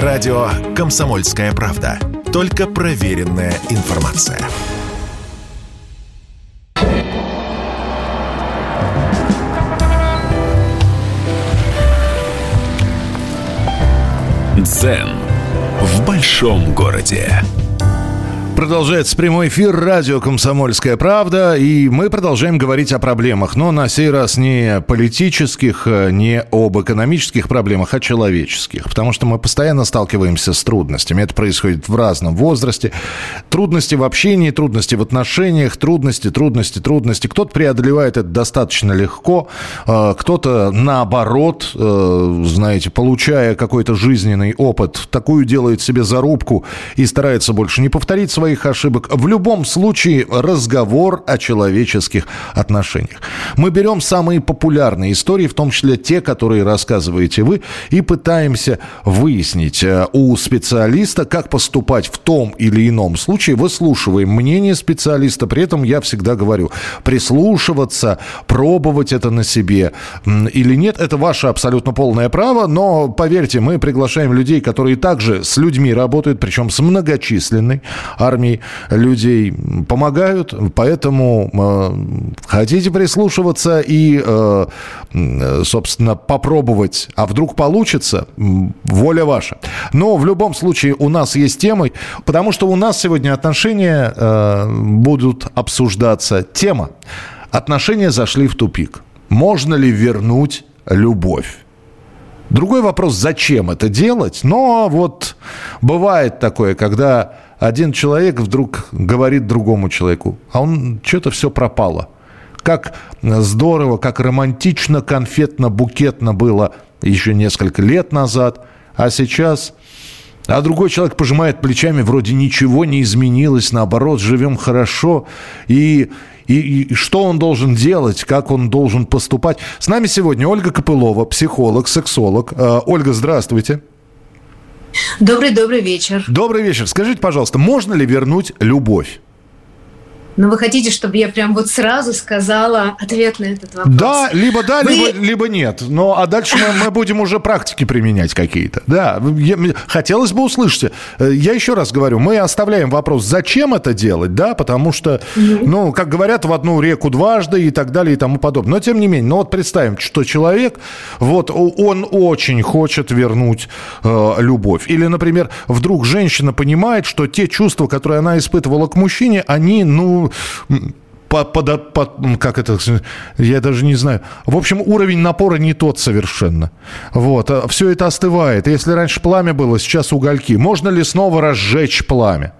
Радио «Комсомольская правда». Только проверенная информация. Дзен в большом городе. Продолжается прямой эфир радио «Комсомольская правда», и мы продолжаем говорить о проблемах, но на сей раз не политических, не об экономических проблемах, а человеческих, потому что мы постоянно сталкиваемся с трудностями. Это происходит в разном возрасте. Трудности в общении, трудности в отношениях, трудности, трудности, трудности. Кто-то преодолевает это достаточно легко, э, кто-то наоборот, э, знаете, получая какой-то жизненный опыт, такую делает себе зарубку и старается больше не повторить свои своих ошибок. В любом случае разговор о человеческих отношениях. Мы берем самые популярные истории, в том числе те, которые рассказываете вы, и пытаемся выяснить э, у специалиста, как поступать в том или ином случае. Выслушиваем мнение специалиста. При этом я всегда говорю, прислушиваться, пробовать это на себе или нет, это ваше абсолютно полное право, но поверьте, мы приглашаем людей, которые также с людьми работают, причем с многочисленной армией людей помогают, поэтому э, хотите прислушиваться и, э, собственно, попробовать, а вдруг получится, воля ваша. Но в любом случае у нас есть темы, потому что у нас сегодня отношения э, будут обсуждаться. Тема. Отношения зашли в тупик. Можно ли вернуть любовь? Другой вопрос, зачем это делать? Но вот бывает такое, когда один человек вдруг говорит другому человеку, а он что-то все пропало. Как здорово, как романтично, конфетно, букетно было еще несколько лет назад, а сейчас... А другой человек пожимает плечами, вроде ничего не изменилось, наоборот, живем хорошо. И, и, и что он должен делать, как он должен поступать. С нами сегодня Ольга Копылова, психолог, сексолог. Э, Ольга, здравствуйте. Добрый-добрый вечер. Добрый вечер. Скажите, пожалуйста, можно ли вернуть любовь? Но вы хотите, чтобы я прям вот сразу сказала ответ на этот вопрос? Да, либо да, вы... либо, либо нет. Но а дальше мы, мы будем уже практики применять какие-то. Да, я, хотелось бы услышать. Э, я еще раз говорю, мы оставляем вопрос, зачем это делать, да, потому что, mm-hmm. ну, как говорят, в одну реку дважды и так далее и тому подобное. Но тем не менее, ну вот представим, что человек, вот он очень хочет вернуть э, любовь. Или, например, вдруг женщина понимает, что те чувства, которые она испытывала к мужчине, они, ну, под, под, под, как это, я даже не знаю. В общем, уровень напора не тот совершенно. Вот. А Все это остывает. Если раньше пламя было, сейчас угольки. Можно ли снова разжечь пламя?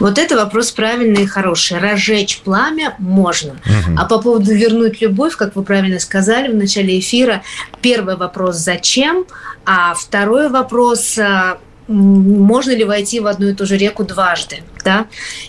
Вот это вопрос правильный и хороший. Разжечь пламя можно. Угу. А по поводу вернуть любовь, как вы правильно сказали в начале эфира, первый вопрос «зачем?», а второй вопрос а, можно ли войти в одну и ту же реку дважды, да?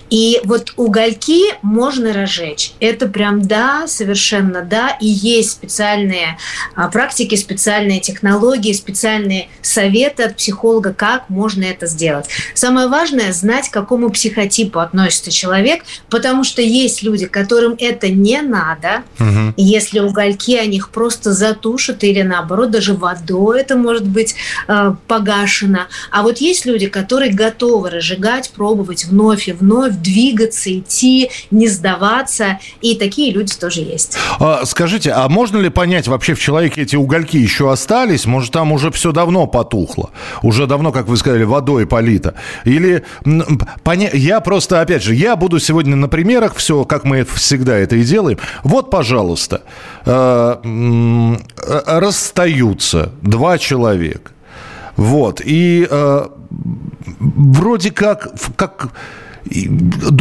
И вот угольки можно разжечь. Это прям да, совершенно да. И есть специальные а, практики, специальные технологии, специальные советы от психолога, как можно это сделать. Самое важное знать, к какому психотипу относится человек, потому что есть люди, которым это не надо. Угу. Если угольки, они их просто затушат или наоборот даже водой это может быть э, погашено. А вот есть люди, которые готовы разжигать, пробовать вновь и вновь, двигаться, идти, не сдаваться. И такие люди тоже есть. А, скажите, а можно ли понять, вообще в человеке эти угольки еще остались? Может, там уже все давно потухло? Уже давно, как вы сказали, водой полито? Или поня... я просто, опять же, я буду сегодня на примерах, все, как мы всегда это и делаем. Вот, пожалуйста, э, э, расстаются два человека. Вот. И э, вроде как, как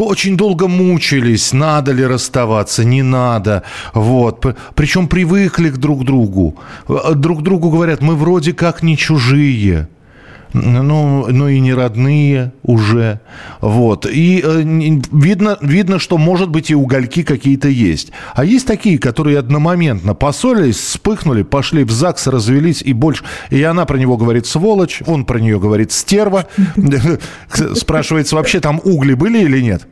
очень долго мучились, надо ли расставаться, не надо. Вот. Причем привыкли к друг другу. Э, друг другу говорят, мы вроде как не чужие ну, ну и не родные уже. Вот. И э, видно, видно, что, может быть, и угольки какие-то есть. А есть такие, которые одномоментно поссорились, вспыхнули, пошли в ЗАГС, развелись и больше. И она про него говорит сволочь, он про нее говорит стерва. Спрашивается, вообще там угли были или нет?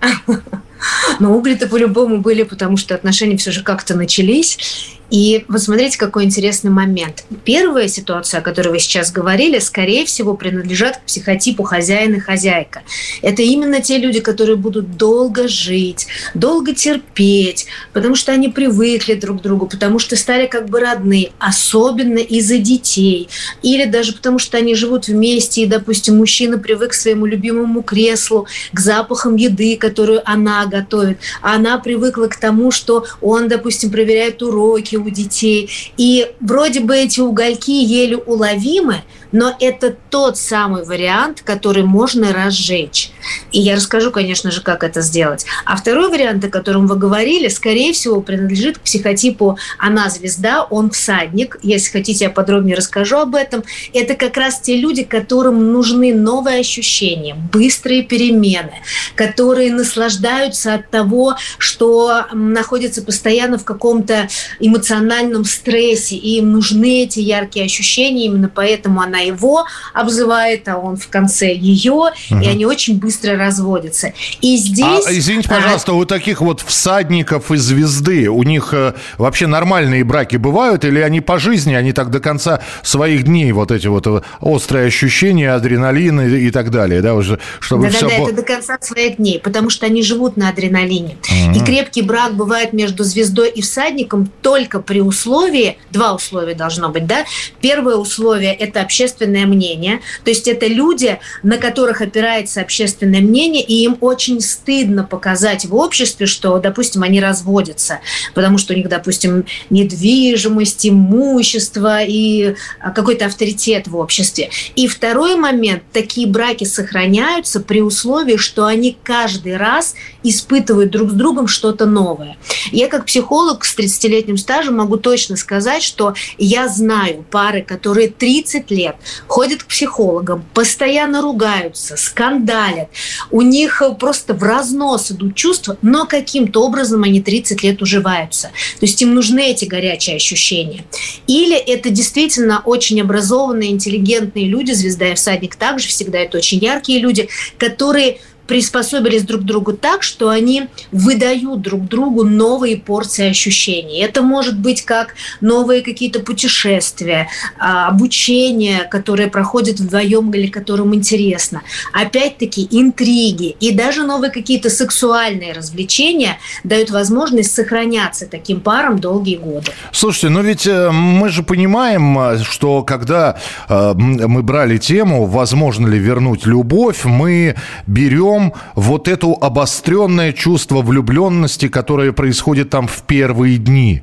Но угли-то по-любому были, потому что отношения все же как-то начались. И вот смотрите, какой интересный момент. Первая ситуация, о которой вы сейчас говорили, скорее всего, принадлежат к психотипу хозяин и хозяйка. Это именно те люди, которые будут долго жить, долго терпеть, потому что они привыкли друг к другу, потому что стали как бы родны, особенно из-за детей. Или даже потому, что они живут вместе, и, допустим, мужчина привык к своему любимому креслу, к запахам еды, которую она готовит, а она привыкла к тому, что он, допустим, проверяет уроки у детей. И вроде бы эти угольки еле уловимы, но это тот самый вариант, который можно разжечь. И я расскажу, конечно же, как это сделать. А второй вариант, о котором вы говорили, скорее всего, принадлежит к психотипу «она звезда, он всадник». Если хотите, я подробнее расскажу об этом. Это как раз те люди, которым нужны новые ощущения, быстрые перемены, которые наслаждаются от того, что находятся постоянно в каком-то эмоциональном стрессе, и им нужны эти яркие ощущения, именно поэтому она его обзывает, а он в конце ее, угу. и они очень быстро разводятся. И здесь... А, извините, пожалуйста, а... у таких вот всадников и звезды, у них э, вообще нормальные браки бывают, или они по жизни, они так до конца своих дней вот эти вот э, острые ощущения, адреналин и, и так далее, да, уже, чтобы да, все... Да, да, это до конца своих дней, потому что они живут на адреналине. Угу. И крепкий брак бывает между звездой и всадником только при условии, два условия должно быть, да, первое условие – это общественное общественное мнение. То есть это люди, на которых опирается общественное мнение, и им очень стыдно показать в обществе, что, допустим, они разводятся, потому что у них, допустим, недвижимость, имущество и а, какой-то авторитет в обществе. И второй момент, такие браки сохраняются при условии, что они каждый раз испытывают друг с другом что-то новое. Я как психолог с 30-летним стажем могу точно сказать, что я знаю пары, которые 30 лет ходят к психологам, постоянно ругаются, скандалят. У них просто в разнос идут чувства, но каким-то образом они 30 лет уживаются. То есть им нужны эти горячие ощущения. Или это действительно очень образованные, интеллигентные люди, звезда и всадник также всегда это очень яркие люди, которые приспособились друг к другу так, что они выдают друг другу новые порции ощущений. Это может быть как новые какие-то путешествия, а, обучение, которое проходит вдвоем или которым интересно. Опять-таки интриги и даже новые какие-то сексуальные развлечения дают возможность сохраняться таким парам долгие годы. Слушайте, но ведь э, мы же понимаем, э, что когда э, мы брали тему, возможно ли вернуть любовь, мы берем берем вот это обостренное чувство влюбленности, которое происходит там в первые дни.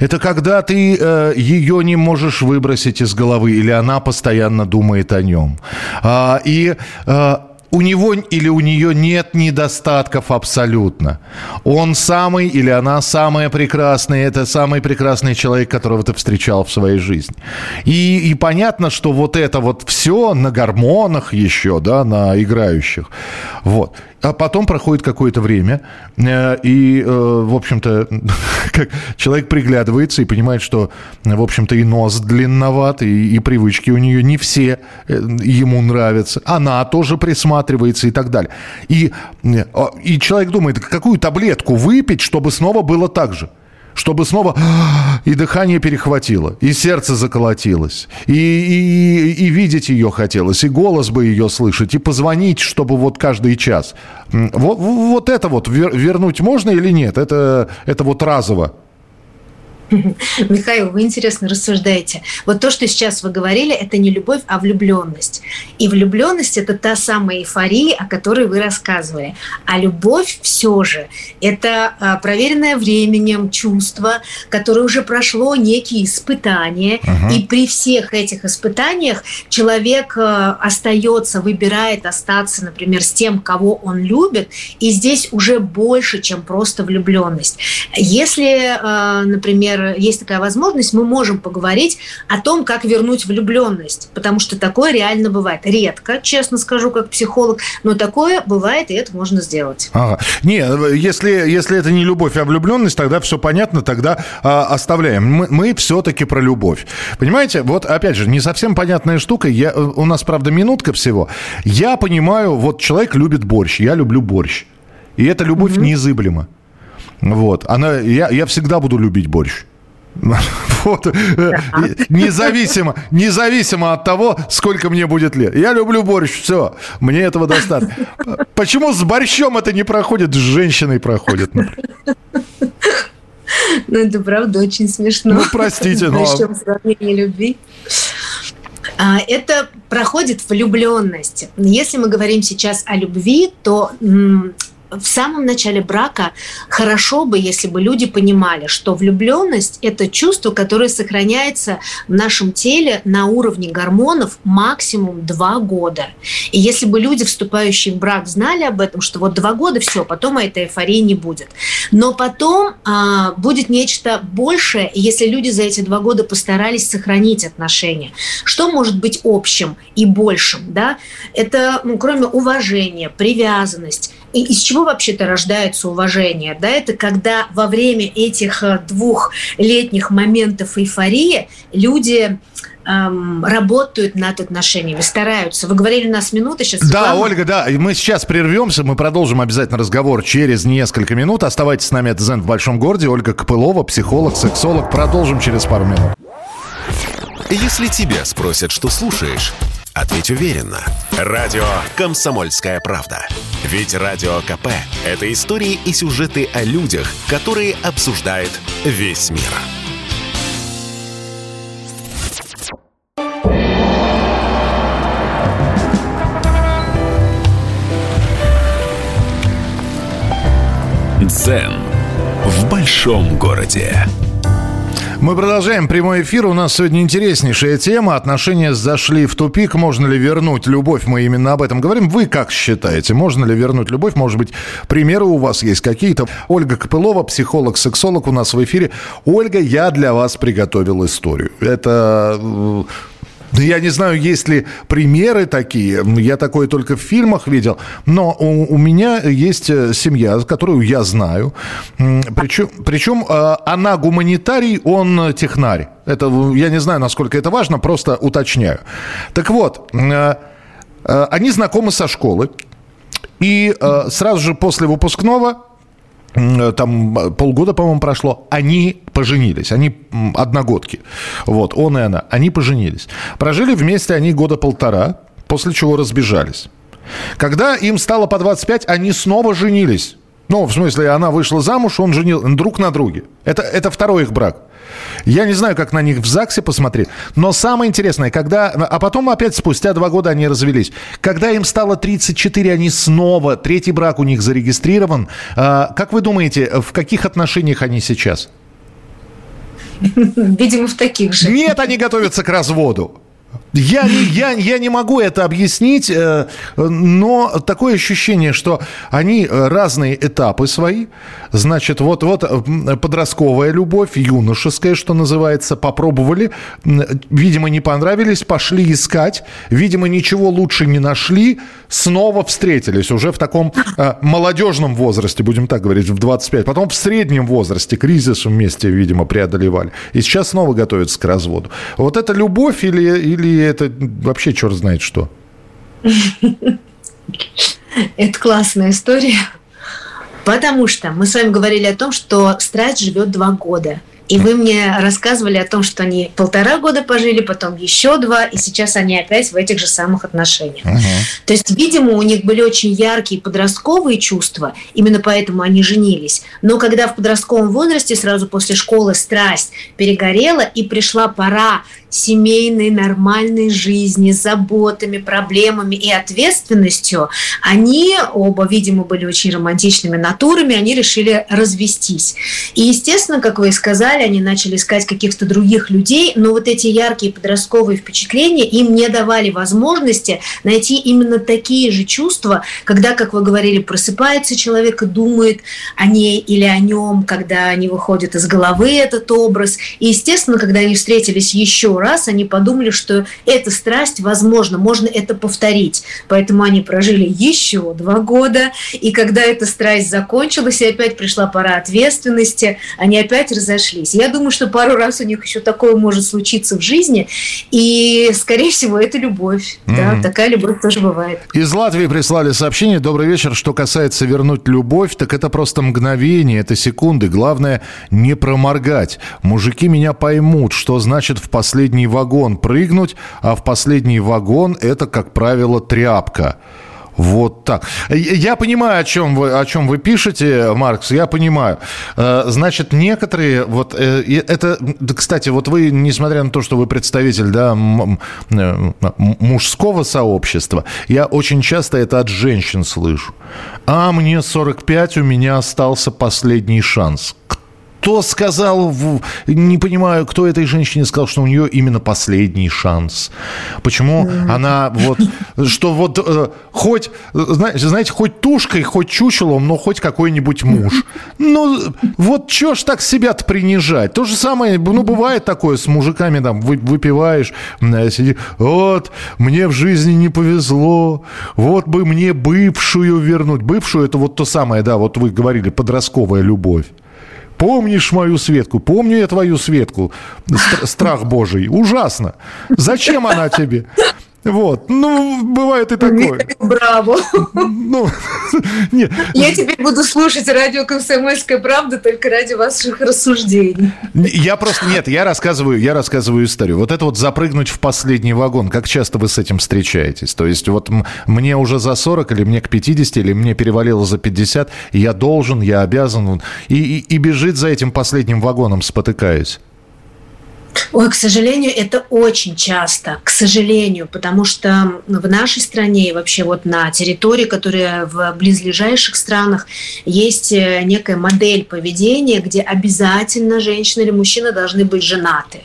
Это когда ты э, ее не можешь выбросить из головы, или она постоянно думает о нем. А, и э, у него или у нее нет недостатков абсолютно. Он самый или она самая прекрасная, это самый прекрасный человек, которого ты встречал в своей жизни. И, и понятно, что вот это вот все на гормонах еще, да, на играющих. Вот. А потом проходит какое-то время, э, и, э, в общем-то, человек приглядывается и понимает, что, в общем-то, и нос длинноват, и, и привычки у нее не все э, ему нравятся. Она тоже присматривается и так далее. И, и человек думает, какую таблетку выпить, чтобы снова было так же чтобы снова и дыхание перехватило, и сердце заколотилось, и, и, и видеть ее хотелось, и голос бы ее слышать, и позвонить, чтобы вот каждый час. Вот, вот это вот вернуть можно или нет? Это, это вот разово. Михаил, вы интересно рассуждаете. Вот то, что сейчас вы говорили, это не любовь, а влюбленность. И влюбленность это та самая эйфория, о которой вы рассказывали. А любовь все же это а, проверенное временем чувство, которое уже прошло некие испытания. Угу. И при всех этих испытаниях человек а, остается, выбирает остаться, например, с тем, кого он любит. И здесь уже больше, чем просто влюбленность. Если, а, например, например, есть такая возможность, мы можем поговорить о том, как вернуть влюбленность, потому что такое реально бывает. Редко, честно скажу, как психолог, но такое бывает, и это можно сделать. Ага. Не, если, если это не любовь, а влюбленность, тогда все понятно, тогда а, оставляем. Мы, мы все-таки про любовь. Понимаете, вот опять же, не совсем понятная штука. Я, у нас, правда, минутка всего. Я понимаю, вот человек любит борщ, я люблю борщ. И эта любовь mm-hmm. неизыблема. Вот. Она, я, я всегда буду любить борщ. Вот. Независимо, независимо от того, сколько мне будет лет. Я люблю борщ, все, мне этого достаточно. Почему с борщом это не проходит, с женщиной проходит? Ну, это правда очень смешно. Ну, простите, но... Борщом сравнение любви. А, это проходит влюбленность. Если мы говорим сейчас о любви, то в самом начале брака хорошо бы, если бы люди понимали, что влюбленность – это чувство, которое сохраняется в нашем теле на уровне гормонов максимум два года. И если бы люди, вступающие в брак, знали об этом, что вот два года все, потом этой эйфории не будет. Но потом а, будет нечто большее, если люди за эти два года постарались сохранить отношения. Что может быть общим и большим? Да? Это, ну, кроме уважения, привязанность, и из чего вообще-то рождается уважение? Да, это когда во время этих э, двухлетних моментов эйфории люди эм, работают над отношениями, стараются. Вы говорили, у нас минута сейчас. Да, Светлана. Ольга, да. Мы сейчас прервемся, мы продолжим обязательно разговор через несколько минут. Оставайтесь с нами, это «Зен в большом городе». Ольга Копылова, психолог, сексолог. Продолжим через пару минут. Если тебя спросят, что слушаешь, Ответь уверенно. Радио «Комсомольская правда». Ведь Радио КП – это истории и сюжеты о людях, которые обсуждает весь мир. Дзен в большом городе. Мы продолжаем прямой эфир. У нас сегодня интереснейшая тема. Отношения зашли в тупик. Можно ли вернуть любовь? Мы именно об этом говорим. Вы как считаете? Можно ли вернуть любовь? Может быть, примеры у вас есть какие-то? Ольга Копылова, психолог, сексолог у нас в эфире. Ольга, я для вас приготовил историю. Это э, я не знаю, есть ли примеры такие. Я такое только в фильмах видел. Но у, у меня есть э, семья, которую я знаю. Причем, причем э, она гуманитарий, он технарь. Это, я не знаю, насколько это важно, просто уточняю. Так вот, э, они знакомы со школы. И сразу же после выпускного там э, полгода, по-моему, прошло, они поженились, они одногодки, вот, он и она, они поженились. Прожили вместе они года полтора, после чего разбежались. Когда им стало по 25, они снова женились. Ну, в смысле, она вышла замуж, он женил друг на друге. Это, это второй их брак. Я не знаю, как на них в ЗАГСе посмотреть, но самое интересное, когда... А потом опять спустя два года они развелись. Когда им стало 34, они снова... Третий брак у них зарегистрирован. А, как вы думаете, в каких отношениях они сейчас? Видимо, в таких же. Нет, они готовятся к разводу. Я не, я, я не могу это объяснить, э, но такое ощущение, что они разные этапы свои. Значит, вот, вот подростковая любовь, юношеская, что называется, попробовали, видимо, не понравились, пошли искать, видимо, ничего лучше не нашли, снова встретились уже в таком э, молодежном возрасте, будем так говорить, в 25. Потом в среднем возрасте кризис вместе, видимо, преодолевали. И сейчас снова готовятся к разводу. Вот это любовь или, или это вообще черт знает что? Это классная история. Потому что мы с вами говорили о том, что страсть живет два года. И вы мне рассказывали о том, что они полтора года пожили, потом еще два, и сейчас они опять в этих же самых отношениях. Угу. То есть, видимо, у них были очень яркие подростковые чувства, именно поэтому они женились. Но когда в подростковом возрасте, сразу после школы, страсть перегорела, и пришла пора семейной нормальной жизни, заботами, проблемами и ответственностью, они оба, видимо, были очень романтичными натурами, они решили развестись. И, естественно, как вы и сказали, они начали искать каких-то других людей, но вот эти яркие подростковые впечатления им не давали возможности найти именно такие же чувства, когда, как вы говорили, просыпается человек и думает о ней или о нем, когда они выходят из головы этот образ. И, естественно, когда они встретились еще раз они подумали, что эта страсть, возможно, можно это повторить. Поэтому они прожили еще два года, и когда эта страсть закончилась, и опять пришла пора ответственности, они опять разошлись. Сошлись. Я думаю, что пару раз у них еще такое может случиться в жизни, и, скорее всего, это любовь. Mm-hmm. Да, такая любовь тоже бывает. Из Латвии прислали сообщение. Добрый вечер. Что касается вернуть любовь, так это просто мгновение, это секунды. Главное, не проморгать. Мужики меня поймут, что значит в последний вагон прыгнуть, а в последний вагон это, как правило, тряпка. Вот так. Я понимаю, о чем вы, о чем вы пишете, Маркс, я понимаю. Э, значит, некоторые, вот э, это, кстати, вот вы, несмотря на то, что вы представитель, да, э, мужского сообщества, я очень часто это от женщин слышу. А мне 45, у меня остался последний шанс кто сказал, не понимаю, кто этой женщине сказал, что у нее именно последний шанс. Почему она вот, что вот э, хоть, знаете, хоть тушкой, хоть чучелом, но хоть какой-нибудь муж. Ну, вот что ж так себя-то принижать? То же самое, ну, бывает такое с мужиками, там, вы, выпиваешь, сиди, вот, мне в жизни не повезло, вот бы мне бывшую вернуть. Бывшую, это вот то самое, да, вот вы говорили, подростковая любовь. Помнишь мою Светку? Помню я твою Светку. Страх Божий. Ужасно. Зачем она тебе? Вот. Ну, бывает и такое. Браво. Ну, нет. Я теперь буду слушать радио «Комсомольская правда» только ради ваших рассуждений. Я просто... Нет, я рассказываю, я рассказываю историю. Вот это вот запрыгнуть в последний вагон. Как часто вы с этим встречаетесь? То есть вот мне уже за 40, или мне к 50, или мне перевалило за 50, я должен, я обязан. И, и, и бежит за этим последним вагоном, спотыкаясь. Ой, к сожалению, это очень часто, к сожалению, потому что в нашей стране и вообще вот на территории, которая в близлежащих странах, есть э, некая модель поведения, где обязательно женщина или мужчина должны быть женаты.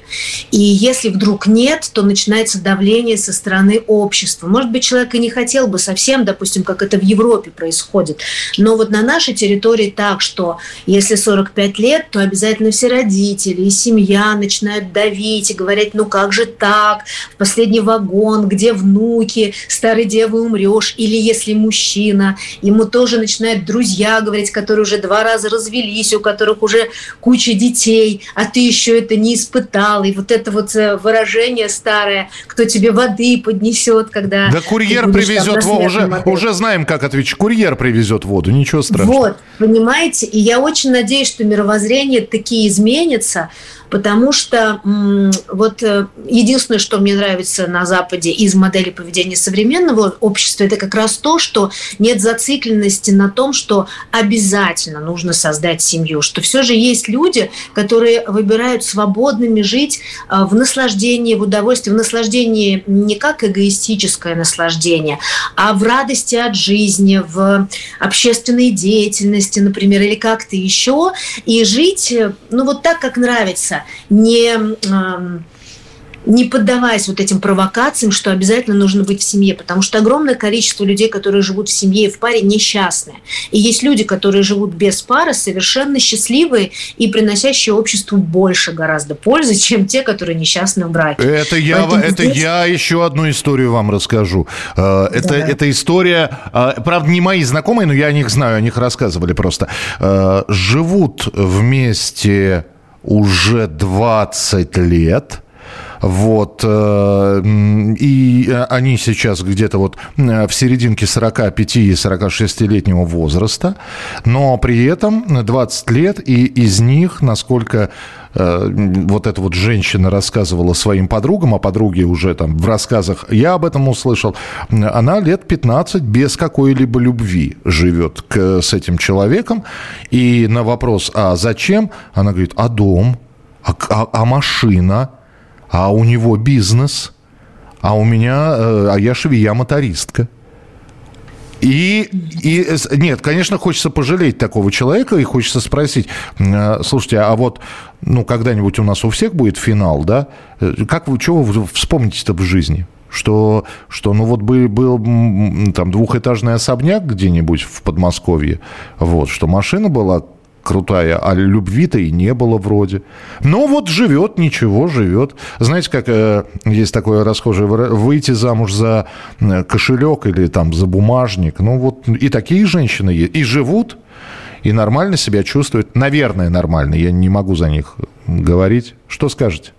И если вдруг нет, то начинается давление со стороны общества. Может быть, человек и не хотел бы совсем, допустим, как это в Европе происходит, но вот на нашей территории так, что если 45 лет, то обязательно все родители и семья начинают давить и говорить, ну как же так, в последний вагон, где внуки, старой девы умрешь, или если мужчина, ему тоже начинают друзья говорить, которые уже два раза развелись, у которых уже куча детей, а ты еще это не испытал, и вот это вот э, выражение старое, кто тебе воды поднесет, когда... Да курьер привезет, во, уже, уже знаем, как отвечать, курьер привезет воду, ничего страшного. Вот, понимаете, и я очень надеюсь, что мировоззрение такие изменится, потому что вот э, единственное, что мне нравится на Западе из модели поведения современного общества, это как раз то, что нет зацикленности на том, что обязательно нужно создать семью, что все же есть люди, которые выбирают свободными жить э, в наслаждении, в удовольствии, в наслаждении не как эгоистическое наслаждение, а в радости от жизни, в общественной деятельности, например, или как-то еще, и жить, э, ну вот так, как нравится не не поддаваясь вот этим провокациям, что обязательно нужно быть в семье, потому что огромное количество людей, которые живут в семье и в паре, несчастные. И есть люди, которые живут без пары, совершенно счастливые и приносящие обществу больше гораздо пользы, чем те, которые несчастны в браке. Это я, это здесь... я еще одну историю вам расскажу. Э, это, да. это история, э, правда, не мои знакомые, но я о них знаю, о них рассказывали просто. Э, живут вместе уже 20 лет. Вот. Э, и они сейчас где-то вот в серединке 45 и 46-летнего возраста, но при этом 20 лет, и из них, насколько э, вот эта вот женщина рассказывала своим подругам, а подруги уже там в рассказах, я об этом услышал, она лет 15 без какой-либо любви живет к, с этим человеком, и на вопрос, а зачем, она говорит, а дом, а, а, а машина, а у него бизнес, а у меня, э, а я швея-мотористка. И, и нет, конечно, хочется пожалеть такого человека и хочется спросить, э, слушайте, а вот, ну, когда-нибудь у нас у всех будет финал, да? Э, как вы, чего вы вспомните-то в жизни? Что, что ну вот был, был там двухэтажный особняк где-нибудь в Подмосковье, вот, что машина была крутая, а любви-то и не было вроде. Но вот живет, ничего, живет. Знаете, как э, есть такое расхожее выйти замуж за э, кошелек или там за бумажник. Ну вот и такие женщины есть. И живут, и нормально себя чувствуют. Наверное, нормально. Я не могу за них говорить. Что скажете?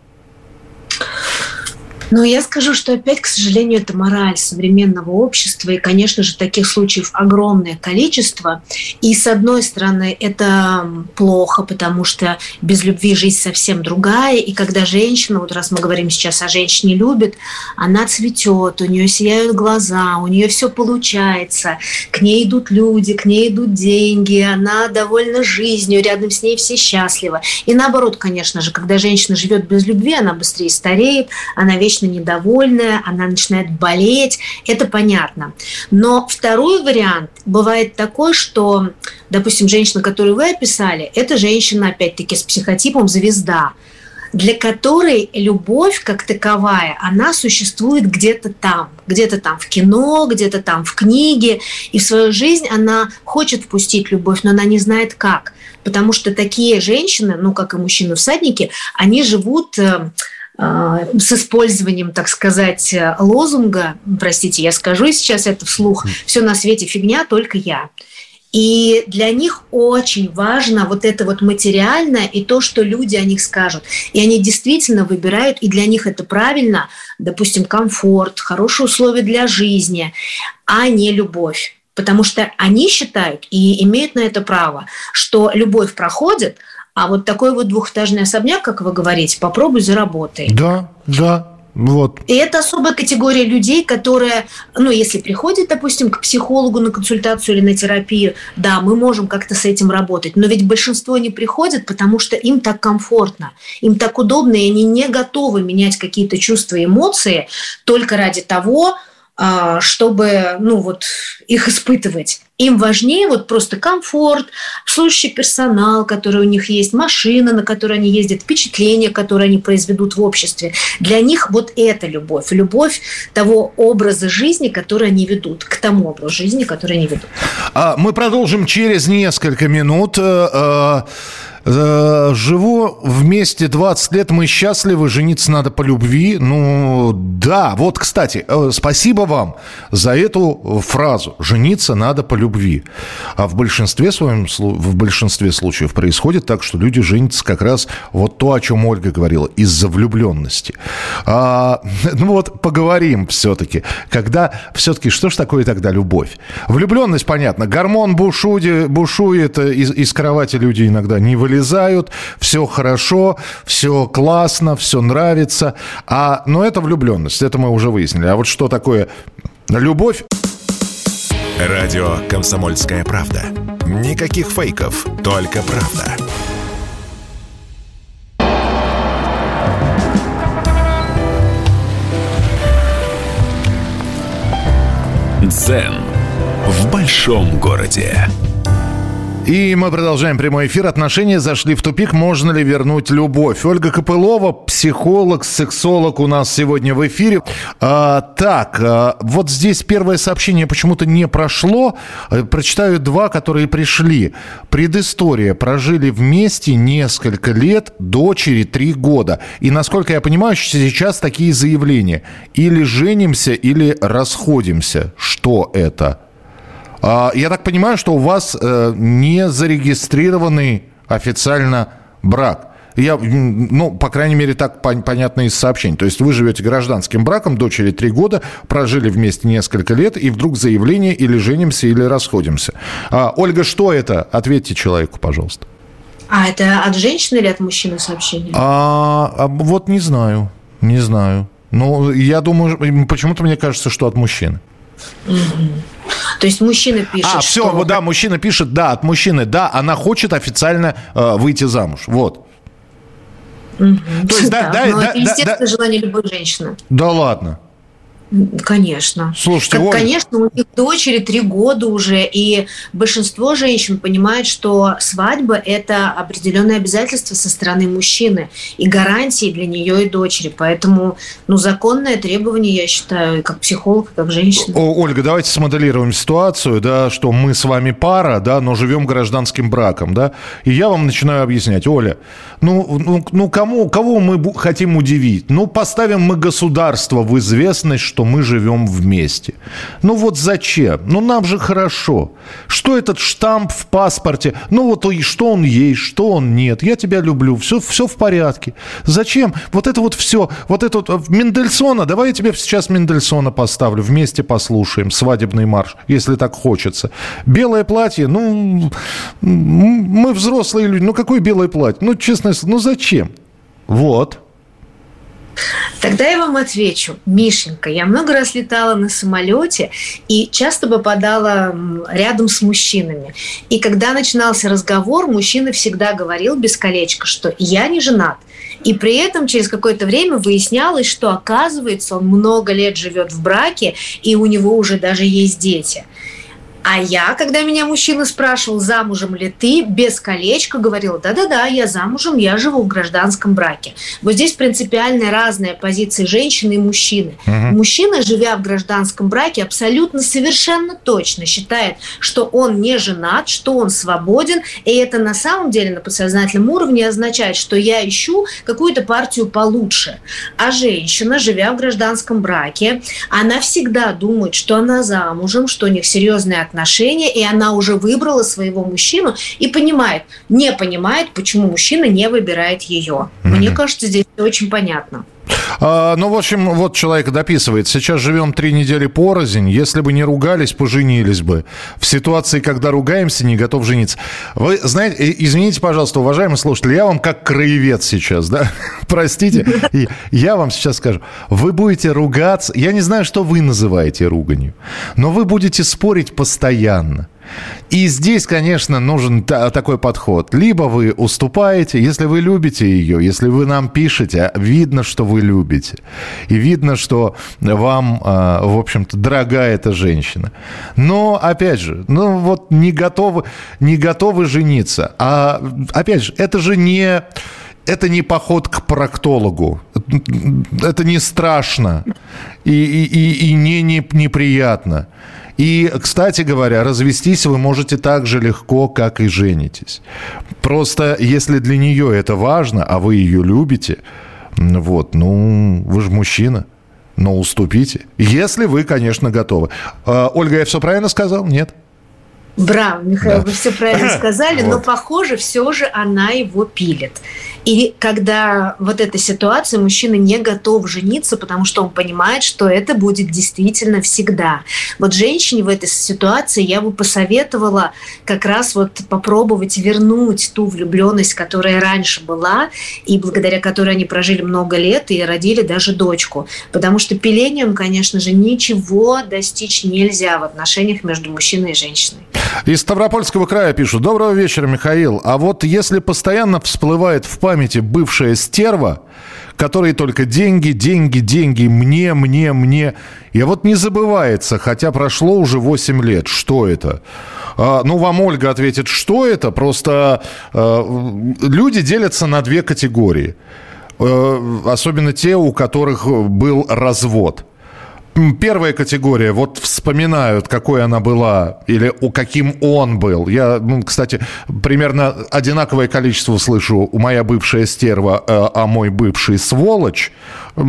Но я скажу, что опять, к сожалению, это мораль современного общества. И, конечно же, таких случаев огромное количество. И, с одной стороны, это плохо, потому что без любви жизнь совсем другая. И когда женщина, вот раз мы говорим сейчас о женщине любит, она цветет, у нее сияют глаза, у нее все получается. К ней идут люди, к ней идут деньги, она довольна жизнью, рядом с ней все счастливы. И наоборот, конечно же, когда женщина живет без любви, она быстрее стареет, она вечно вечно недовольная, она начинает болеть, это понятно. Но второй вариант бывает такой, что, допустим, женщина, которую вы описали, это женщина, опять-таки, с психотипом звезда, для которой любовь как таковая, она существует где-то там, где-то там в кино, где-то там в книге, и в свою жизнь она хочет впустить любовь, но она не знает как, потому что такие женщины, ну как и мужчины-всадники, они живут э, с использованием, так сказать, лозунга, простите, я скажу сейчас это вслух, все на свете фигня, только я. И для них очень важно вот это вот материальное и то, что люди о них скажут. И они действительно выбирают, и для них это правильно, допустим, комфорт, хорошие условия для жизни, а не любовь. Потому что они считают и имеют на это право, что любовь проходит – а вот такой вот двухэтажный особняк, как вы говорите, попробуй заработай. Да, да, вот. И это особая категория людей, которые, ну, если приходят, допустим, к психологу на консультацию или на терапию, да, мы можем как-то с этим работать. Но ведь большинство не приходят, потому что им так комфортно, им так удобно, и они не готовы менять какие-то чувства и эмоции только ради того, чтобы ну, вот, их испытывать. Им важнее вот просто комфорт, служащий персонал, который у них есть, машина, на которой они ездят, впечатления, которые они произведут в обществе. Для них вот это любовь. Любовь того образа жизни, который они ведут, к тому образу жизни, который они ведут. А Мы продолжим через несколько минут. Э, э, Э, живу вместе 20 лет, мы счастливы, жениться надо по любви. Ну, да, вот, кстати, э, спасибо вам за эту фразу. Жениться надо по любви. А в большинстве, своем, в большинстве случаев происходит так, что люди женятся как раз вот то, о чем Ольга говорила, из-за влюбленности. А, ну вот, поговорим все-таки. Когда все-таки, что ж такое тогда любовь? Влюбленность, понятно, гормон бушует, бушует из, из кровати люди иногда не вылезают вылезают, все хорошо, все классно, все нравится. А, но это влюбленность, это мы уже выяснили. А вот что такое любовь? Радио «Комсомольская правда». Никаких фейков, только правда. Дзен в большом городе. И мы продолжаем прямой эфир. Отношения зашли в тупик. Можно ли вернуть любовь? Ольга Копылова, психолог, сексолог у нас сегодня в эфире. А, так, а, вот здесь первое сообщение почему-то не прошло. А, прочитаю два, которые пришли. Предыстория. Прожили вместе несколько лет, дочери три года. И, насколько я понимаю, сейчас такие заявления. Или женимся, или расходимся. Что это? А, я так понимаю, что у вас э, не зарегистрированный официально брак. Я, ну, по крайней мере, так понятно из сообщений. То есть вы живете гражданским браком, дочери три года, прожили вместе несколько лет, и вдруг заявление или женимся, или расходимся. А, Ольга, что это? Ответьте человеку, пожалуйста. А это от женщины или от мужчины сообщение? А, а вот не знаю, не знаю. Ну, я думаю, почему-то мне кажется, что от мужчины. Угу. То есть мужчина пишет, А, все, что... да, мужчина пишет, да, от мужчины, да, она хочет официально э, выйти замуж. Вот. Угу. То есть, да, да, да, да, это естественно да, желание любой женщины. Да ладно. Конечно. Слушайте, как, Конечно, у них дочери три года уже, и большинство женщин понимает, что свадьба – это определенное обязательство со стороны мужчины и гарантии для нее и дочери. Поэтому, ну, законное требование, я считаю, как психолог, как женщина. О, Ольга, давайте смоделируем ситуацию, да, что мы с вами пара, да, но живем гражданским браком, да, и я вам начинаю объяснять, Оля, ну, ну, ну кому, кого мы хотим удивить? Ну, поставим мы государство в известность, что что мы живем вместе. Ну вот зачем? Ну нам же хорошо. Что этот штамп в паспорте? Ну вот и что он есть, что он нет. Я тебя люблю, все, все в порядке. Зачем? Вот это вот все, вот это вот Мендельсона, давай я тебе сейчас Мендельсона поставлю, вместе послушаем свадебный марш, если так хочется. Белое платье, ну, мы взрослые люди, ну какое белое платье? Ну, честно, ну зачем? Вот. Тогда я вам отвечу. Мишенька, я много раз летала на самолете и часто попадала рядом с мужчинами. И когда начинался разговор, мужчина всегда говорил без колечка, что я не женат. И при этом через какое-то время выяснялось, что оказывается он много лет живет в браке, и у него уже даже есть дети. А я, когда меня мужчина спрашивал, замужем ли ты, без колечка говорила, да-да-да, я замужем, я живу в гражданском браке. Вот здесь принципиально разная позиция женщины и мужчины. Угу. Мужчина, живя в гражданском браке, абсолютно совершенно точно считает, что он не женат, что он свободен, и это на самом деле на подсознательном уровне означает, что я ищу какую-то партию получше. А женщина, живя в гражданском браке, она всегда думает, что она замужем, что у них серьезные отношения, и она уже выбрала своего мужчину и понимает, не понимает, почему мужчина не выбирает ее. Mm-hmm. Мне кажется, здесь очень понятно. А, ну, в общем, вот человек дописывает. Сейчас живем три недели порознь. Если бы не ругались, поженились бы. В ситуации, когда ругаемся, не готов жениться. Вы знаете, извините, пожалуйста, уважаемый слушатель, я вам как краевед сейчас, да? Простите. Я вам сейчас скажу. Вы будете ругаться. Я не знаю, что вы называете руганью. Но вы будете спорить постоянно. И здесь, конечно, нужен та- такой подход. Либо вы уступаете, если вы любите ее, если вы нам пишете, видно, что вы любите. И видно, что вам, а, в общем-то, дорога эта женщина. Но, опять же, ну вот не готовы, не готовы жениться. А, опять же, это же не это не поход к проктологу. Это не страшно и, и, и, и не, не неприятно. И, кстати говоря, развестись вы можете так же легко, как и женитесь. Просто если для нее это важно, а вы ее любите, вот, ну, вы же мужчина, но уступите. Если вы, конечно, готовы. А, Ольга, я все правильно сказал? Нет? Браво, Михаил, да. вы все правильно сказали, вот. но, похоже, все же она его пилит. И когда вот эта ситуация, мужчина не готов жениться, потому что он понимает, что это будет действительно всегда. Вот женщине в этой ситуации я бы посоветовала как раз вот попробовать вернуть ту влюбленность, которая раньше была, и благодаря которой они прожили много лет и родили даже дочку. Потому что пилением, конечно же, ничего достичь нельзя в отношениях между мужчиной и женщиной. Из Ставропольского края пишут. Доброго вечера, Михаил. А вот если постоянно всплывает в памяти бывшая стерва, которой только деньги, деньги, деньги, мне, мне, мне. И вот не забывается, хотя прошло уже 8 лет. Что это? А, ну, вам Ольга ответит, что это? Просто э, люди делятся на две категории. Э, особенно те, у которых был развод. Первая категория, вот вспоминают, какой она была или у каким он был. Я, ну, кстати, примерно одинаковое количество слышу у моя бывшая стерва, э, а мой бывший сволочь. Э,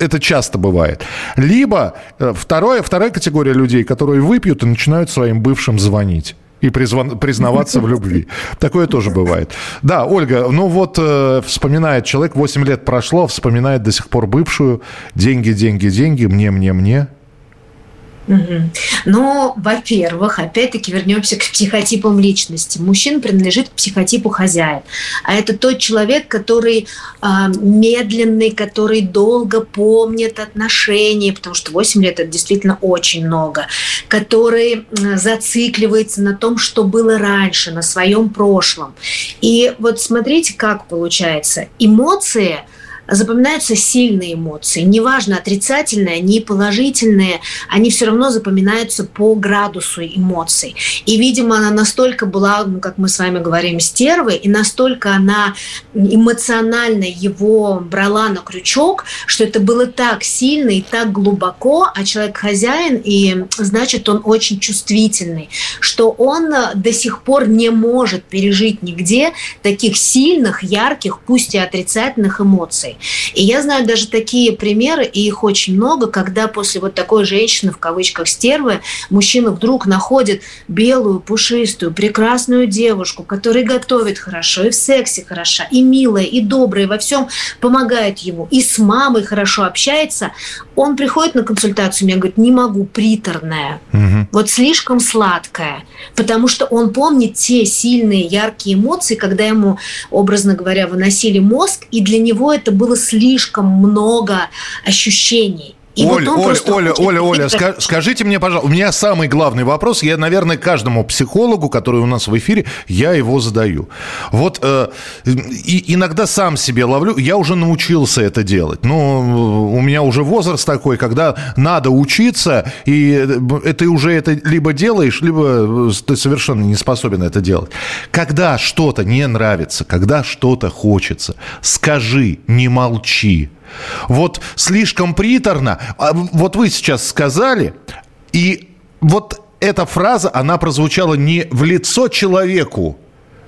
это часто бывает. Либо э, второе, вторая категория людей, которые выпьют и начинают своим бывшим звонить и призван, признаваться в любви. Такое тоже бывает. Да, Ольга, ну вот э, вспоминает человек, 8 лет прошло, вспоминает до сих пор бывшую. Деньги, деньги, деньги, мне, мне, мне. Угу. Но, во-первых, опять-таки вернемся к психотипам личности. Мужчина принадлежит к психотипу хозяин. А это тот человек, который э, медленный, который долго помнит отношения, потому что 8 лет это действительно очень много, который зацикливается на том, что было раньше, на своем прошлом. И вот смотрите, как получается. Эмоции – запоминаются сильные эмоции. Неважно, отрицательные, они положительные, они все равно запоминаются по градусу эмоций. И, видимо, она настолько была, ну, как мы с вами говорим, стервой, и настолько она эмоционально его брала на крючок, что это было так сильно и так глубоко, а человек хозяин, и значит, он очень чувствительный, что он до сих пор не может пережить нигде таких сильных, ярких, пусть и отрицательных эмоций. И я знаю даже такие примеры, и их очень много, когда после вот такой женщины, в кавычках, стервы, мужчина вдруг находит белую, пушистую, прекрасную девушку, которая готовит хорошо, и в сексе хороша, и милая, и добрая, и во всем помогает ему, и с мамой хорошо общается, он приходит на консультацию, мне говорит, не могу, приторная, угу. вот слишком сладкая, потому что он помнит те сильные, яркие эмоции, когда ему, образно говоря, выносили мозг, и для него это было слишком много ощущений. И Оль, вот Оля, Оля, Оля, Оля, ска- скажите мне, пожалуйста, у меня самый главный вопрос, я, наверное, каждому психологу, который у нас в эфире, я его задаю. Вот э, и, иногда сам себе ловлю, я уже научился это делать. Ну, у меня уже возраст такой, когда надо учиться, и э, ты уже это либо делаешь, либо э, ты совершенно не способен это делать. Когда что-то не нравится, когда что-то хочется, скажи, не молчи. Вот слишком приторно. А вот вы сейчас сказали, и вот эта фраза, она прозвучала не в лицо человеку,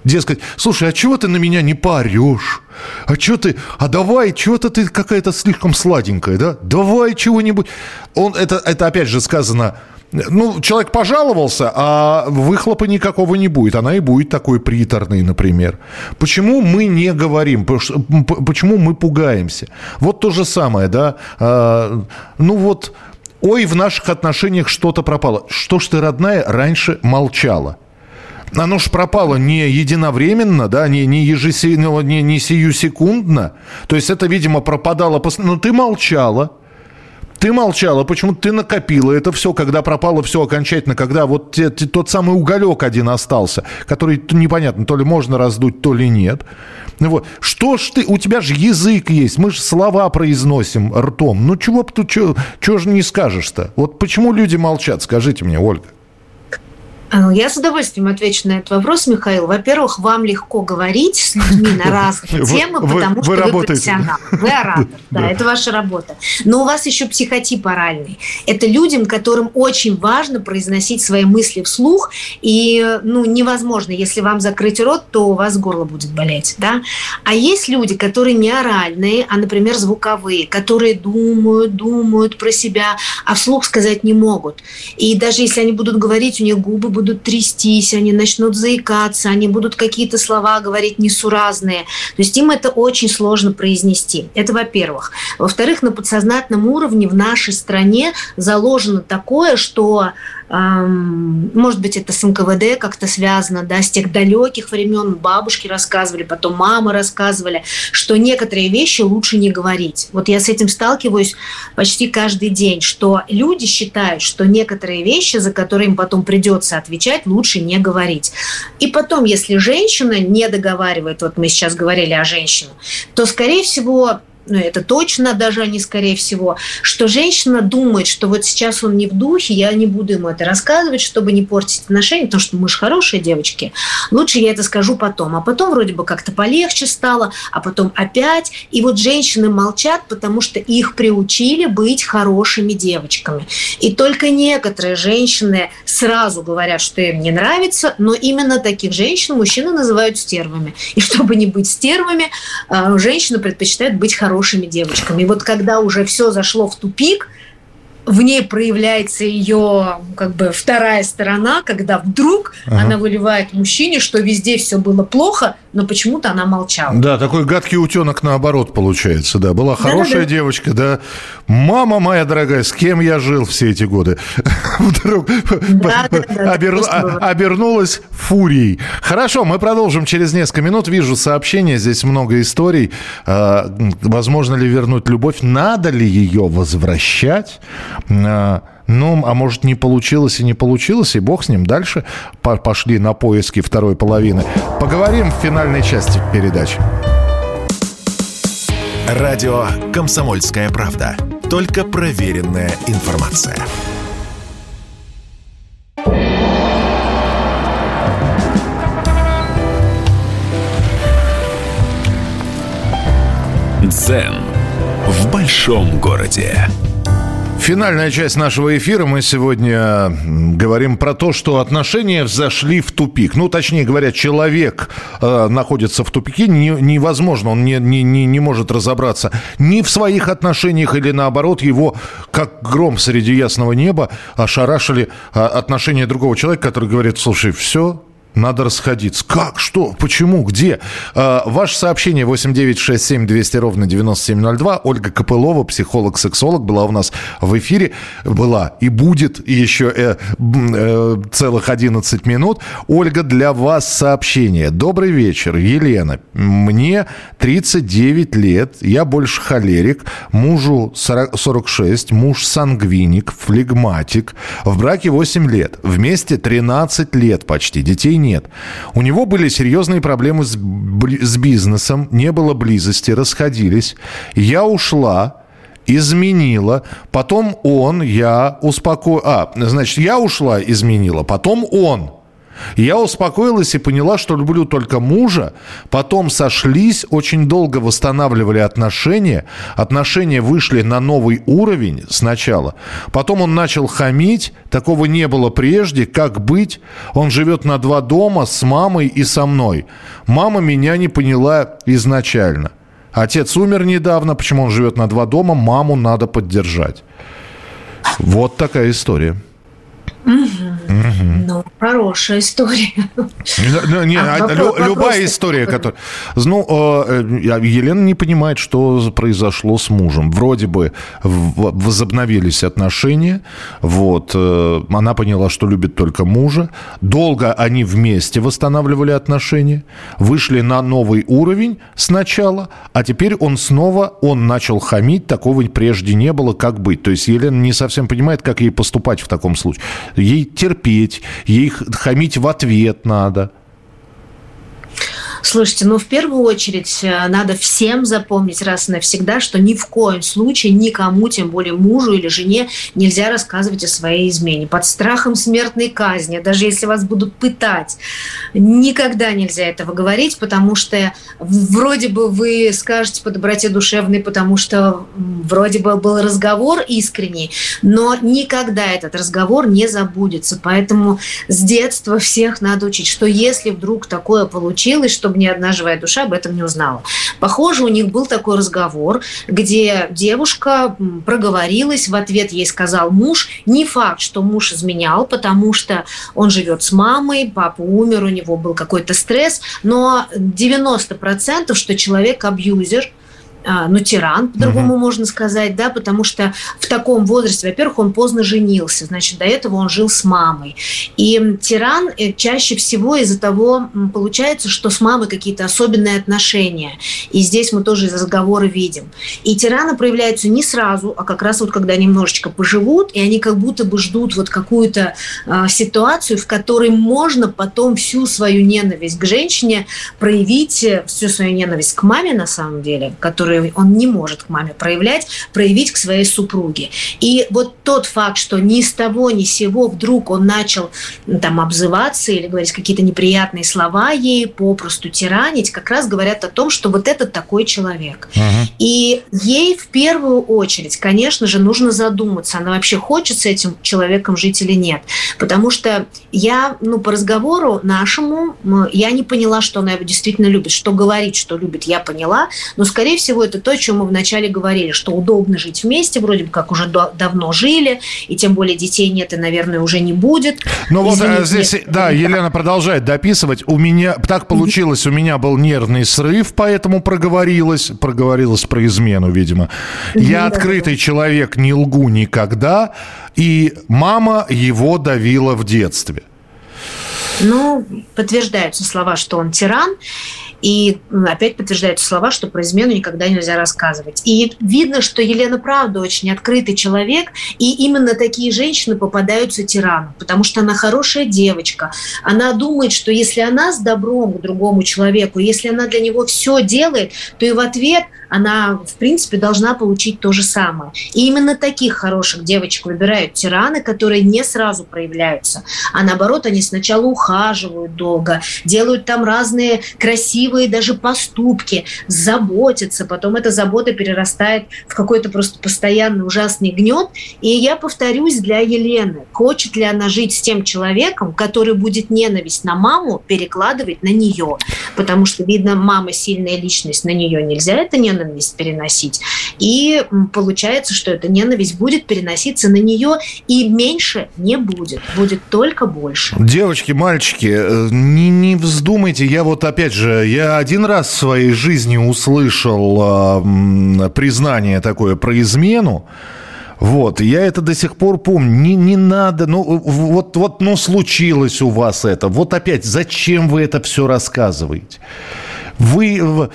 Дескать, слушай, а чего ты на меня не парешь? А что ты, а давай, чего-то ты какая-то слишком сладенькая, да? Давай чего-нибудь. Он, это, это опять же сказано ну, человек пожаловался, а выхлопа никакого не будет. Она и будет такой приторной, например. Почему мы не говорим? Почему мы пугаемся? Вот то же самое, да? А, ну вот, ой, в наших отношениях что-то пропало. Что ж ты, родная, раньше молчала? оно ж пропало не единовременно, да, не, не, ежесе, ну, не, не сию секундно. То есть это, видимо, пропадало. Но ну, ты молчала. Ты молчала, почему ты накопила это все, когда пропало все окончательно, когда вот те, те, тот самый уголек один остался, который непонятно, то ли можно раздуть, то ли нет. Вот. Что ж ты, у тебя же язык есть, мы же слова произносим ртом. Ну чего ты, чего же не скажешь-то? Вот почему люди молчат, скажите мне, Ольга. А, ну, я с удовольствием отвечу на этот вопрос, Михаил. Во-первых, вам легко говорить с людьми на разные темы, потому что вы профессионал. Вы оратор, да, это ваша работа. Но у вас еще психотип оральный. Это людям, которым очень важно произносить свои мысли вслух, и ну, невозможно, если вам закрыть рот, то у вас горло будет болеть. Да? А есть люди, которые не оральные, а, например, звуковые, которые думают, думают про себя, а вслух сказать не могут. И даже если они будут говорить, у них губы будут трястись, они начнут заикаться, они будут какие-то слова говорить несуразные. То есть им это очень сложно произнести. Это во-первых. Во-вторых, на подсознательном уровне в нашей стране заложено такое, что может быть, это с НКВД как-то связано, да, с тех далеких времен бабушки рассказывали, потом мамы рассказывали, что некоторые вещи лучше не говорить. Вот я с этим сталкиваюсь почти каждый день, что люди считают, что некоторые вещи, за которые им потом придется отвечать, лучше не говорить. И потом, если женщина не договаривает, вот мы сейчас говорили о женщине, то, скорее всего, ну, это точно даже они, скорее всего, что женщина думает, что вот сейчас он не в духе, я не буду ему это рассказывать, чтобы не портить отношения, потому что мы же хорошие девочки. Лучше я это скажу потом. А потом вроде бы как-то полегче стало, а потом опять. И вот женщины молчат, потому что их приучили быть хорошими девочками. И только некоторые женщины сразу говорят, что им не нравится, но именно таких женщин мужчины называют стервами. И чтобы не быть стервами, а, женщина предпочитает быть хорошей хорошими девочками. И вот когда уже все зашло в тупик, в ней проявляется ее как бы вторая сторона, когда вдруг ага. она выливает мужчине, что везде все было плохо, но почему-то она молчала. Да, такой гадкий утенок наоборот получается, да. Была хорошая да, да, девочка, да. Мама моя дорогая, с кем я жил все эти годы? Вдруг обернулась фурией. Хорошо, мы продолжим через несколько минут. Вижу сообщения, здесь много историй. А, возможно ли вернуть любовь? Надо ли ее возвращать? А, ну, а может, не получилось и не получилось, и бог с ним. Дальше пошли на поиски второй половины. Поговорим в финальной части передачи. Радио «Комсомольская правда». Только проверенная информация. Дзен в большом городе. Финальная часть нашего эфира. Мы сегодня говорим про то, что отношения зашли в тупик. Ну, точнее говоря, человек э, находится в тупике. Не, невозможно, он не, не, не, не может разобраться ни в своих отношениях или наоборот, его, как гром среди ясного неба, ошарашили э, отношения другого человека, который говорит, слушай, все, надо расходиться. Как? Что? Почему? Где? Э, ваше сообщение 8967 200 ровно 9702. Ольга Копылова, психолог-сексолог, была у нас в эфире. Была и будет еще э, э, целых 11 минут. Ольга, для вас сообщение. Добрый вечер, Елена. Мне 39 лет, я больше холерик, мужу 40, 46, муж сангвиник, флегматик. В браке 8 лет, вместе 13 лет почти, детей нет. У него были серьезные проблемы с, с бизнесом, не было близости, расходились. Я ушла, изменила, потом он, я успокоил... А, значит, я ушла, изменила, потом он я успокоилась и поняла, что люблю только мужа. Потом сошлись, очень долго восстанавливали отношения. Отношения вышли на новый уровень сначала. Потом он начал хамить. Такого не было прежде. Как быть? Он живет на два дома с мамой и со мной. Мама меня не поняла изначально. Отец умер недавно. Почему он живет на два дома? Маму надо поддержать. Вот такая история. Ну, хорошая история. Ну, не, а, а вопрос, любая вопрос история, которая... Ну, э, Елена не понимает, что произошло с мужем. Вроде бы возобновились отношения. Вот. Э, она поняла, что любит только мужа. Долго они вместе восстанавливали отношения. Вышли на новый уровень сначала, а теперь он снова, он начал хамить. Такого прежде не было. Как быть? То есть Елена не совсем понимает, как ей поступать в таком случае. Ей терпеть, ей хамить в ответ надо. Слушайте, ну в первую очередь э, надо всем запомнить раз и навсегда, что ни в коем случае никому, тем более мужу или жене, нельзя рассказывать о своей измене. Под страхом смертной казни, даже если вас будут пытать, никогда нельзя этого говорить, потому что вроде бы вы скажете по доброте душевной, потому что вроде бы был разговор искренний, но никогда этот разговор не забудется. Поэтому с детства всех надо учить, что если вдруг такое получилось, чтобы ни одна живая душа об этом не узнала. Похоже, у них был такой разговор, где девушка проговорилась, в ответ ей сказал муж. Не факт, что муж изменял, потому что он живет с мамой, папа умер, у него был какой-то стресс, но 90% что человек абьюзер – ну, тиран, по-другому угу. можно сказать, да, потому что в таком возрасте, во-первых, он поздно женился, значит, до этого он жил с мамой. И тиран э, чаще всего из-за того получается, что с мамой какие-то особенные отношения. И здесь мы тоже из разговора видим. И тираны проявляются не сразу, а как раз вот когда немножечко поживут, и они как будто бы ждут вот какую-то э, ситуацию, в которой можно потом всю свою ненависть к женщине проявить, э, всю свою ненависть к маме на самом деле, которая который он не может к маме проявлять, проявить к своей супруге. И вот тот факт, что ни с того, ни с сего вдруг он начал там обзываться или говорить какие-то неприятные слова ей, попросту тиранить, как раз говорят о том, что вот этот такой человек. Uh-huh. И ей в первую очередь, конечно же, нужно задуматься, она вообще хочет с этим человеком жить или нет. Потому что я, ну, по разговору нашему, я не поняла, что она его действительно любит. Что говорит, что любит, я поняла. Но, скорее всего, это то, о чем мы вначале говорили, что удобно жить вместе, вроде бы как уже давно жили, и тем более детей нет и, наверное, уже не будет. Ну вот э, здесь, нет, да, Елена продолжает дописывать. У меня, так получилось, у меня был нервный срыв, поэтому проговорилась, проговорилась про измену, видимо. Я открытый человек, не лгу никогда, и мама его давила в детстве. Ну, подтверждаются слова, что он тиран. И опять подтверждаются слова, что про измену никогда нельзя рассказывать. И видно, что Елена правда очень открытый человек, и именно такие женщины попадаются тирану, потому что она хорошая девочка. Она думает, что если она с добром к другому человеку, если она для него все делает, то и в ответ она, в принципе, должна получить то же самое. И именно таких хороших девочек выбирают тираны, которые не сразу проявляются, а наоборот, они сначала ухаживают долго, делают там разные красивые даже поступки, заботятся, потом эта забота перерастает в какой-то просто постоянный ужасный гнет. И я повторюсь для Елены, хочет ли она жить с тем человеком, который будет ненависть на маму перекладывать на нее, потому что, видно, мама сильная личность, на нее нельзя эту ненависть переносить. И получается, что эта ненависть будет переноситься на нее, и меньше не будет, будет только больше. Девочки, мальчики, э, не, не вздумайте, я вот опять же, я один раз в своей жизни услышал э, признание такое про измену, вот, я это до сих пор помню. Не, не надо, ну вот, вот, ну случилось у вас это. Вот опять, зачем вы это все рассказываете? Вы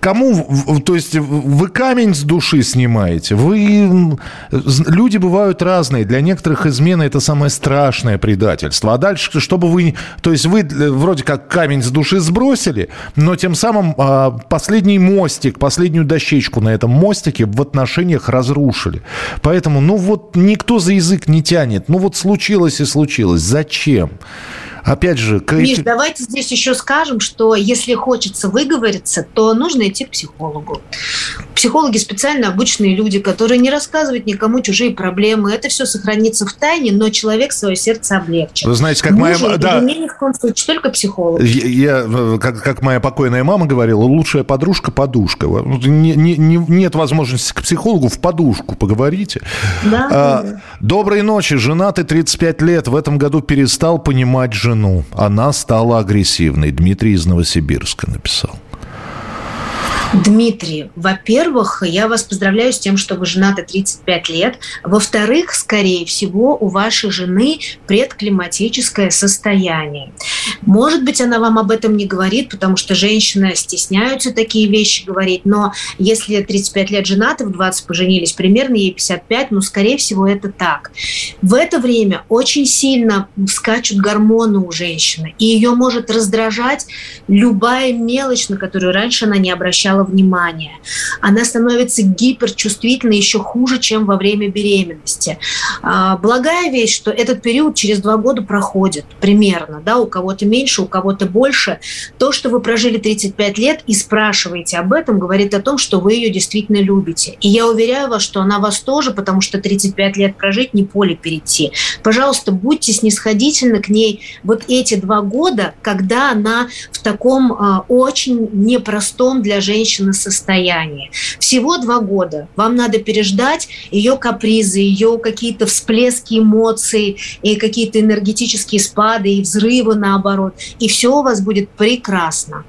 кому, то есть вы камень с души снимаете. Вы люди бывают разные. Для некоторых измена это самое страшное предательство. А дальше, чтобы вы, то есть вы вроде как камень с души сбросили, но тем самым а, последний мостик, последнюю дощечку на этом мостике в отношениях разрушили. Поэтому, ну вот никто за язык не тянет. Ну вот случилось и случилось. Зачем? Опять же... Миш, давайте здесь еще скажем, что если хочется выговориться, то нужно идти к психологу. Психологи специально обычные люди, которые не рассказывают никому чужие проблемы. Это все сохранится в тайне, но человек свое сердце облегчит. Вы знаете, как Мужа моя... Да. ни в коем случае, только психолог. Я, я, как, как моя покойная мама говорила, лучшая подружка – подушка. Не, не, не, нет возможности к психологу, в подушку поговорите. Да, а, да. Доброй ночи. Женатый 35 лет. В этом году перестал понимать жену. Она стала агрессивной. Дмитрий из Новосибирска decepção. Дмитрий, во-первых, я вас поздравляю с тем, что вы женаты 35 лет. Во-вторых, скорее всего, у вашей жены предклиматическое состояние. Может быть, она вам об этом не говорит, потому что женщины стесняются такие вещи говорить, но если 35 лет женаты, в 20 поженились, примерно ей 55, ну, скорее всего, это так. В это время очень сильно скачут гормоны у женщины, и ее может раздражать любая мелочь, на которую раньше она не обращала обращала внимание. Она становится гиперчувствительной еще хуже, чем во время беременности. А, благая вещь, что этот период через два года проходит примерно. Да, у кого-то меньше, у кого-то больше. То, что вы прожили 35 лет и спрашиваете об этом, говорит о том, что вы ее действительно любите. И я уверяю вас, что она вас тоже, потому что 35 лет прожить не поле перейти. Пожалуйста, будьте снисходительны к ней вот эти два года, когда она в таком э, очень непростом для женщин женщины состояние. Всего два года. Вам надо переждать ее капризы, ее какие-то всплески эмоций, и какие-то энергетические спады, и взрывы наоборот. И все у вас будет прекрасно.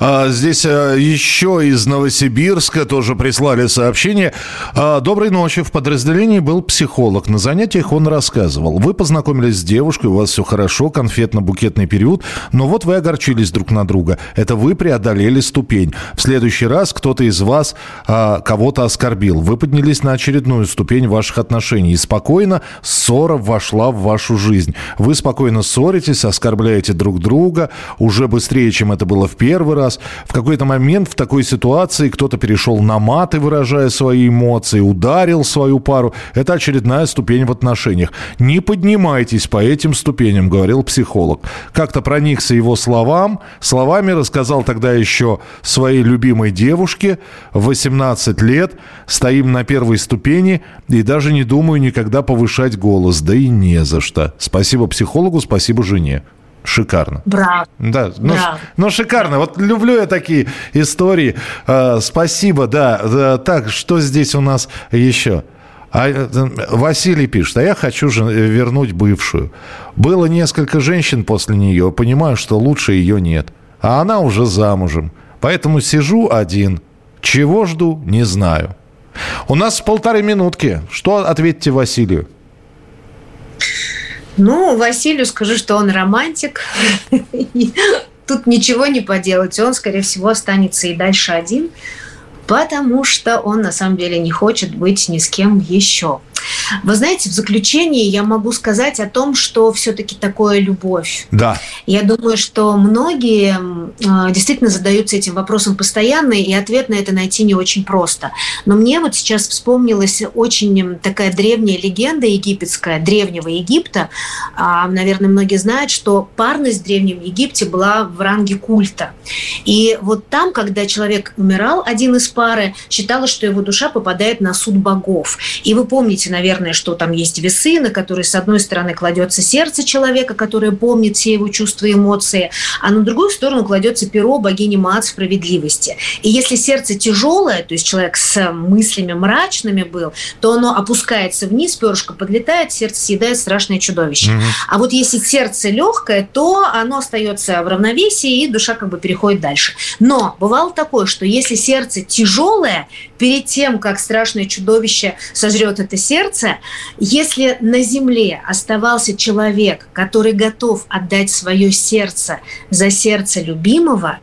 А, здесь а, еще из Новосибирска тоже прислали сообщение. А, Доброй ночи. В подразделении был психолог. На занятиях он рассказывал. Вы познакомились с девушкой, у вас все хорошо, конфетно-букетный период, но вот вы огорчились друг на друга. Это вы преодолели ступень. В следующий раз кто-то из вас а, кого-то оскорбил. Вы поднялись на очередную ступень ваших отношений. И спокойно ссора вошла в вашу жизнь. Вы спокойно ссоритесь, оскорбляете друг друга уже быстрее, чем это было в первый раз. В какой-то момент в такой ситуации кто-то перешел на маты, выражая свои эмоции, ударил свою пару. Это очередная ступень в отношениях. Не поднимайтесь по этим ступеням, говорил психолог. Как-то проникся его словам. Словами рассказал тогда еще своей любимой девушке. 18 лет. Стоим на первой ступени и даже не думаю никогда повышать голос. Да и не за что. Спасибо психологу, спасибо жене. Шикарно. Браво. Да, ну, Браво. ну шикарно. Вот люблю я такие истории. Э, спасибо, да. да. Так, что здесь у нас еще? А, э, Василий пишет, а я хочу же вернуть бывшую. Было несколько женщин после нее, понимаю, что лучше ее нет. А она уже замужем. Поэтому сижу один. Чего жду, не знаю. У нас полторы минутки. Что ответьте Василию? Ну, Василию скажу, что он романтик. Тут ничего не поделать. Он, скорее всего, останется и дальше один, потому что он на самом деле не хочет быть ни с кем еще. Вы знаете, в заключении я могу сказать о том, что все-таки такое любовь. Да. Я думаю, что многие э, действительно задаются этим вопросом постоянно, и ответ на это найти не очень просто. Но мне вот сейчас вспомнилась очень такая древняя легенда египетская, древнего Египта. А, наверное, многие знают, что парность в Древнем Египте была в ранге культа. И вот там, когда человек умирал, один из пары, считалось, что его душа попадает на суд богов. И вы помните, наверное, что там есть весы, на которые с одной стороны кладется сердце человека, которое помнит все его чувства и эмоции, а на другую сторону кладется перо богини Маат справедливости. И если сердце тяжелое, то есть человек с мыслями мрачными был, то оно опускается вниз, перышко подлетает, сердце съедает страшное чудовище. Mm-hmm. А вот если сердце легкое, то оно остается в равновесии, и душа как бы переходит дальше. Но бывало такое, что если сердце тяжелое, перед тем, как страшное чудовище сожрет это сердце, если на земле оставался человек, который готов отдать свое сердце за сердце любимого,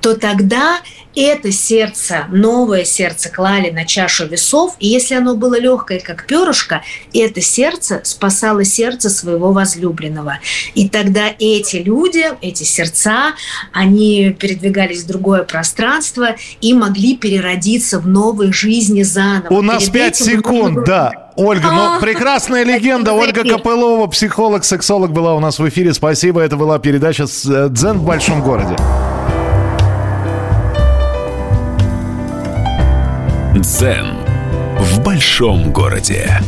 то тогда это сердце, новое сердце клали на чашу весов, и если оно было легкое, как перышко, это сердце спасало сердце своего возлюбленного. И тогда эти люди, эти сердца, они передвигались в другое пространство и могли переродиться в новой жизни заново. У нас пять секунд, да. Ольга, ну прекрасная легенда. Ольга Копылова, психолог, сексолог была у нас в эфире. Спасибо. Это была передача э, «Дзен в большом городе». Дзен в большом городе.